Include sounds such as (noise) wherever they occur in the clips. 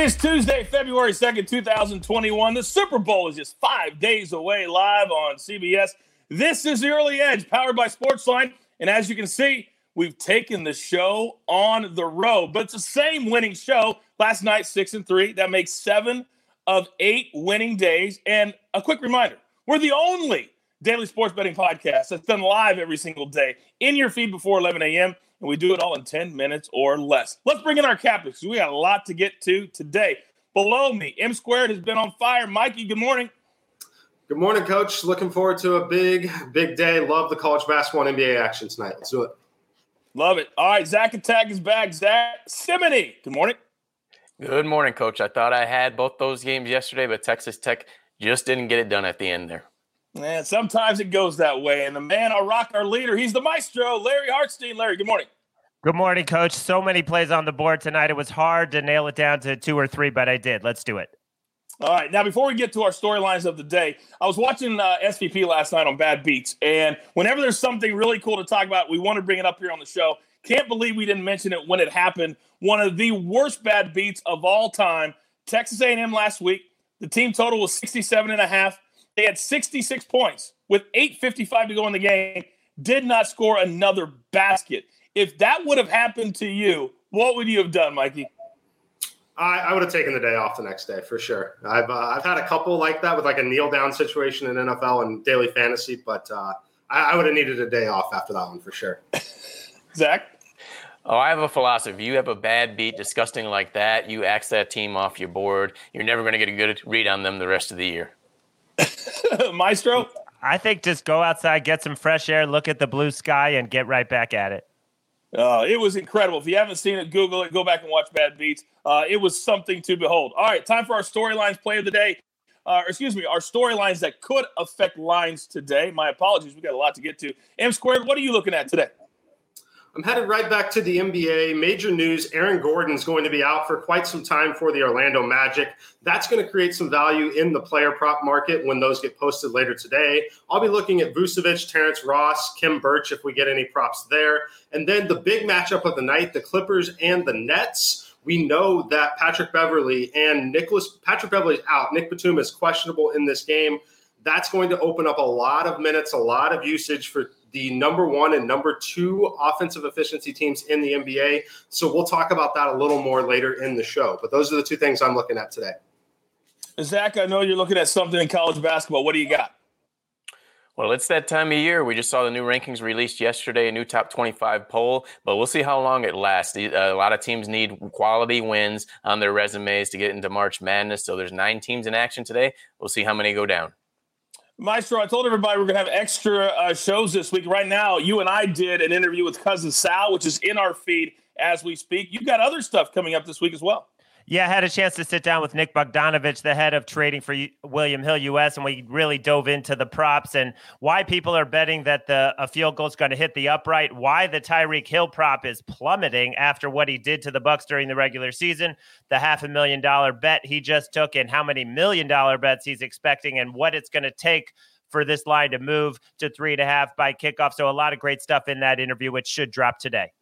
is Tuesday, February 2nd, 2021. The Super Bowl is just five days away live on CBS. This is the Early Edge, powered by Sportsline. And as you can see, we've taken the show on the road, but it's the same winning show. Last night, six and three. That makes seven of eight winning days. And a quick reminder we're the only daily sports betting podcast that's done live every single day in your feed before 11 a.m and we do it all in 10 minutes or less. Let's bring in our captains. We got a lot to get to today. Below me, M squared has been on fire. Mikey, good morning. Good morning, coach. Looking forward to a big, big day. Love the college basketball and NBA action tonight. Let's do it. Love it. All right, Zach Attack is back. Zack Cimini, good morning. Good morning, coach. I thought I had both those games yesterday, but Texas Tech just didn't get it done at the end there. And sometimes it goes that way. And the man, our rock, our leader, he's the maestro, Larry Hartstein. Larry, good morning. Good morning, coach. So many plays on the board tonight. It was hard to nail it down to two or three, but I did. Let's do it. All right. Now, before we get to our storylines of the day, I was watching uh, SVP last night on Bad Beats. And whenever there's something really cool to talk about, we want to bring it up here on the show. Can't believe we didn't mention it when it happened. One of the worst bad beats of all time. Texas A&M last week. The team total was 67 and a half. They had 66 points with 8.55 to go in the game, did not score another basket. If that would have happened to you, what would you have done, Mikey? I, I would have taken the day off the next day for sure. I've uh, I've had a couple like that with like a kneel down situation in NFL and daily fantasy, but uh, I, I would have needed a day off after that one for sure. (laughs) Zach. Oh, I have a philosophy. You have a bad beat, disgusting like that. You axe that team off your board. You're never going to get a good read on them the rest of the year. (laughs) Maestro? I think just go outside, get some fresh air, look at the blue sky, and get right back at it. Uh, it was incredible. If you haven't seen it, Google it. Go back and watch Bad Beats. Uh, it was something to behold. All right, time for our storylines play of the day. Uh, excuse me, our storylines that could affect lines today. My apologies. We got a lot to get to. M squared, what are you looking at today? I'm headed right back to the NBA. Major news Aaron Gordon's going to be out for quite some time for the Orlando Magic. That's going to create some value in the player prop market when those get posted later today. I'll be looking at Vucevic, Terrence Ross, Khem Birch if we get any props there. And then the big matchup of the night the Clippers and the Nets. We know that Patrick Beverley and Nicholas Patrick Beverley's out. Nick Batum is questionable in this game. That's going to open up a lot of minutes, a lot of usage for the number one and number two offensive efficiency teams in the NBA. So we'll talk about that a little more later in the show. But those are the two things I'm looking at today. Zach, I know you're looking at something in college basketball. What do you got? Well, it's that time of year. We just saw the new rankings released yesterday, a new top 25 poll, but we'll see how long it lasts. Uh, a lot of teams need quality wins on their resumes to get into March Madness. So there's nine teams in action today. We'll see how many go down. Maestro, I told everybody we're going to have extra uh, shows this week. Right now, you and I did an interview with Cousin Sal, which is in our feed as we speak. You've got other stuff coming up this week as well. Yeah, I had a chance to sit down with Nick Bogdanovich, the head of trading for William Hill US, and we really dove into the props and why people are betting that the a field goal is going to hit the upright, why the Tyreek Hill prop is plummeting after what he did to the Bucs during the regular season, the half a million dollar bet he just took, and how many million dollar bets he's expecting, and what it's going to take for this line to move to three and a half by kickoff. So a lot of great stuff in that interview, which should drop today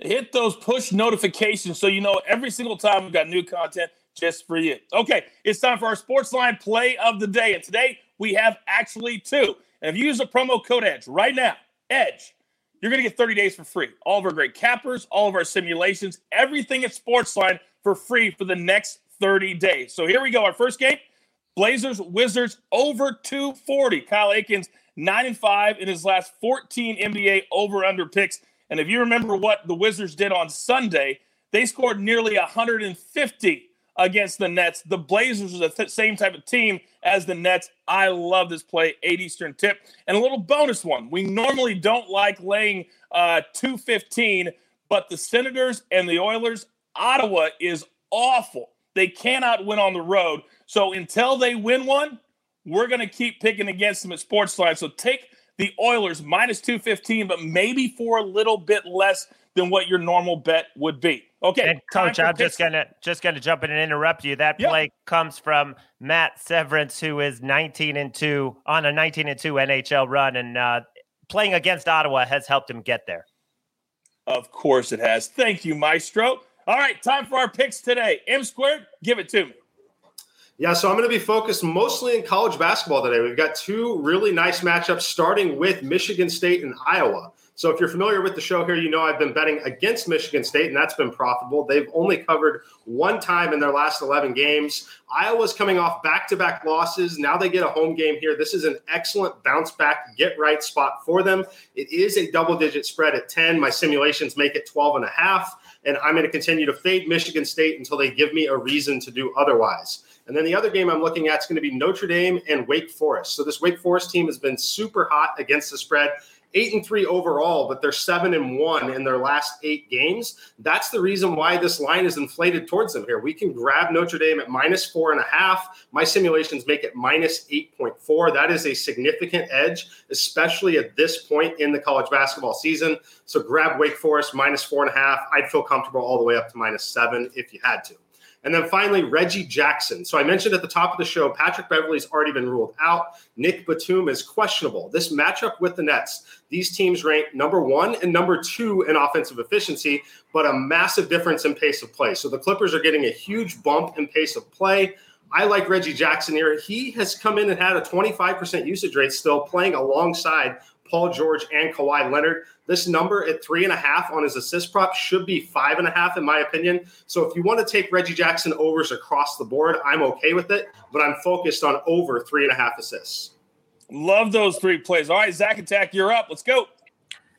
hit those push notifications so you know every single time we've got new content just for you. Okay, it's time for our sports line play of the day. And today we have actually two. And if you use the promo code EDGE right now, EDGE, you're going to get 30 days for free. All of our great cappers, all of our simulations, everything at Sportsline for free for the next 30 days. So here we go. Our first game Blazers, Wizards over 240. Kyle Akins, 9 and 5 in his last 14 NBA over under picks. And if you remember what the Wizards did on Sunday, they scored nearly 150 against the Nets. The Blazers are the th- same type of team as the Nets. I love this play, 8 Eastern tip. And a little bonus one. We normally don't like laying uh, 215, but the Senators and the Oilers, Ottawa is awful. They cannot win on the road. So until they win one, we're going to keep picking against them at Sportsline. So take the Oilers minus 215, but maybe for a little bit less than what your normal bet would be. Okay, and coach, I'm just gonna just gonna jump in and interrupt you. That yep. play comes from Matt Severance, who is 19 and two on a 19 and two NHL run, and uh, playing against Ottawa has helped him get there. Of course, it has. Thank you, Maestro. All right, time for our picks today. M squared, give it to me. Yeah, so I'm going to be focused mostly in college basketball today. We've got two really nice matchups, starting with Michigan State and Iowa. So if you're familiar with the show here, you know I've been betting against Michigan State, and that's been profitable. They've only covered one time in their last 11 games. Iowa's coming off back to back losses. Now they get a home game here. This is an excellent bounce back, get right spot for them. It is a double digit spread at 10. My simulations make it 12 and a half. And I'm going to continue to fade Michigan State until they give me a reason to do otherwise. And then the other game I'm looking at is going to be Notre Dame and Wake Forest. So this Wake Forest team has been super hot against the spread eight and three overall, but they're seven and one in their last eight games. That's the reason why this line is inflated towards them here. We can grab Notre Dame at minus four and a half. My simulations make it minus 8.4. That is a significant edge, especially at this point in the college basketball season. So grab Wake Forest minus four and a half. I'd feel comfortable all the way up to minus seven if you had to. And then finally, Reggie Jackson. So I mentioned at the top of the show, Patrick Beverley's already been ruled out. Nick Batum is questionable. This matchup with the Nets, these teams rank number one and number two in offensive efficiency, but a massive difference in pace of play. So the Clippers are getting a huge bump in pace of play. I like Reggie Jackson here. He has come in and had a 25% usage rate still playing alongside Paul George and Kawhi Leonard. This number at three and a half on his assist prop should be five and a half, in my opinion. So if you want to take Reggie Jackson overs across the board, I'm okay with it, but I'm focused on over three and a half assists. Love those three plays. All right, Zach Attack, you're up. Let's go.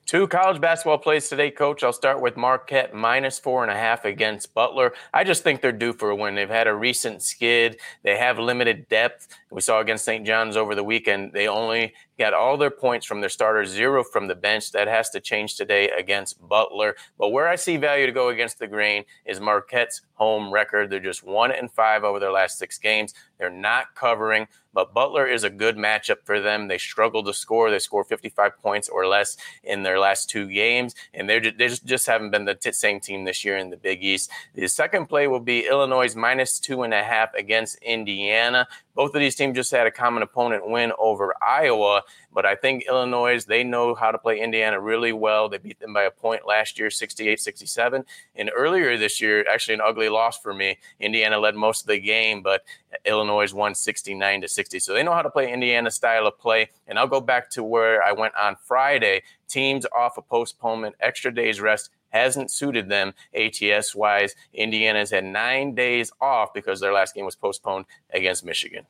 Two college basketball plays today, coach. I'll start with Marquette minus four and a half against Butler. I just think they're due for a win. They've had a recent skid. They have limited depth. We saw against St. John's over the weekend. They only got all their points from their starters, zero from the bench. That has to change today against Butler. But where I see value to go against the grain is Marquette's home record. They're just one and five over their last six games. They're not covering, but Butler is a good matchup for them. They struggle to score. They score 55 points or less in their last two games, and they're just, they just, just haven't been the t- same team this year in the Big East. The second play will be Illinois minus two and a half against Indiana. Both of these teams just had a common opponent win over Iowa, but I think Illinois, they know how to play Indiana really well. They beat them by a point last year, 68 67. And earlier this year, actually an ugly loss for me. Indiana led most of the game, but Illinois won 69 to 60. So they know how to play Indiana style of play. And I'll go back to where I went on Friday. Teams off a postponement, extra days rest hasn't suited them ATS wise. Indiana's had nine days off because their last game was postponed against Michigan.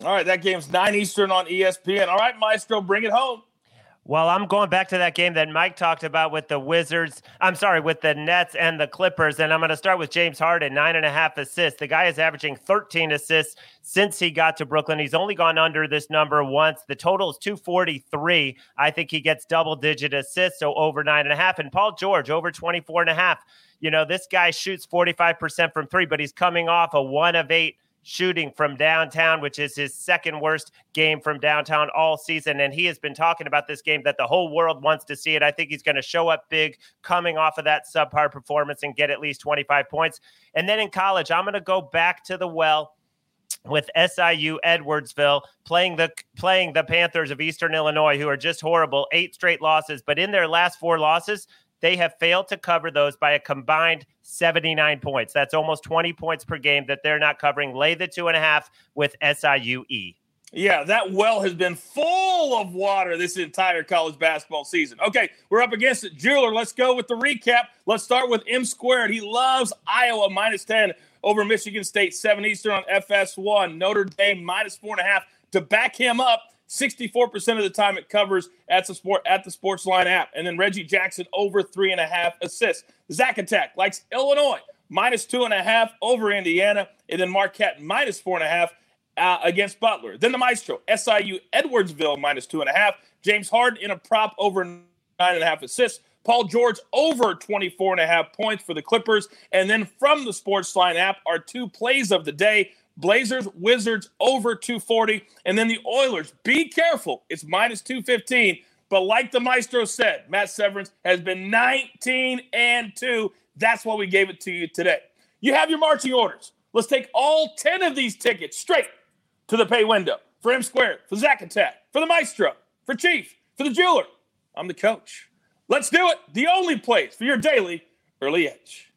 All right, that game's 9 Eastern on ESPN. All right, Maestro, bring it home. Well, I'm going back to that game that Mike talked about with the Wizards. I'm sorry, with the Nets and the Clippers. And I'm going to start with James Harden, nine and a half assists. The guy is averaging 13 assists since he got to Brooklyn. He's only gone under this number once. The total is 243. I think he gets double digit assists, so over nine and a half. And Paul George, over 24 and a half. You know, this guy shoots 45% from three, but he's coming off a one of eight shooting from downtown, which is his second worst game from downtown all season. And he has been talking about this game that the whole world wants to see it. I think he's going to show up big coming off of that subpar performance and get at least 25 points. And then in college, I'm going to go back to the well with SIU Edwardsville playing the playing the Panthers of Eastern Illinois who are just horrible eight straight losses but in their last four losses they have failed to cover those by a combined 79 points. That's almost 20 points per game that they're not covering. Lay the two and a half with SIUE. Yeah, that well has been full of water this entire college basketball season. Okay, we're up against it. Jeweler, let's go with the recap. Let's start with M squared. He loves Iowa minus 10 over Michigan State, 7 Eastern on FS1. Notre Dame minus four and a half to back him up. 64% of the time it covers at the sport at the Sportsline app. And then Reggie Jackson over three and a half assists. Zach Attack likes Illinois minus two and a half over Indiana, and then Marquette minus four and a half uh, against Butler. Then the Maestro SIU Edwardsville minus two and a half. James Harden in a prop over nine and a half assists. Paul George over 24 and a half points for the Clippers. And then from the Sportsline app are two plays of the day. Blazers, Wizards over 240. And then the Oilers, be careful. It's minus 215. But like the Maestro said, Matt Severance has been 19 and 2. That's why we gave it to you today. You have your marching orders. Let's take all 10 of these tickets straight to the pay window for M Squared, for Zack Attack, for the Maestro, for Chief, for the Jeweler. I'm the coach. Let's do it. The only place for your daily early edge.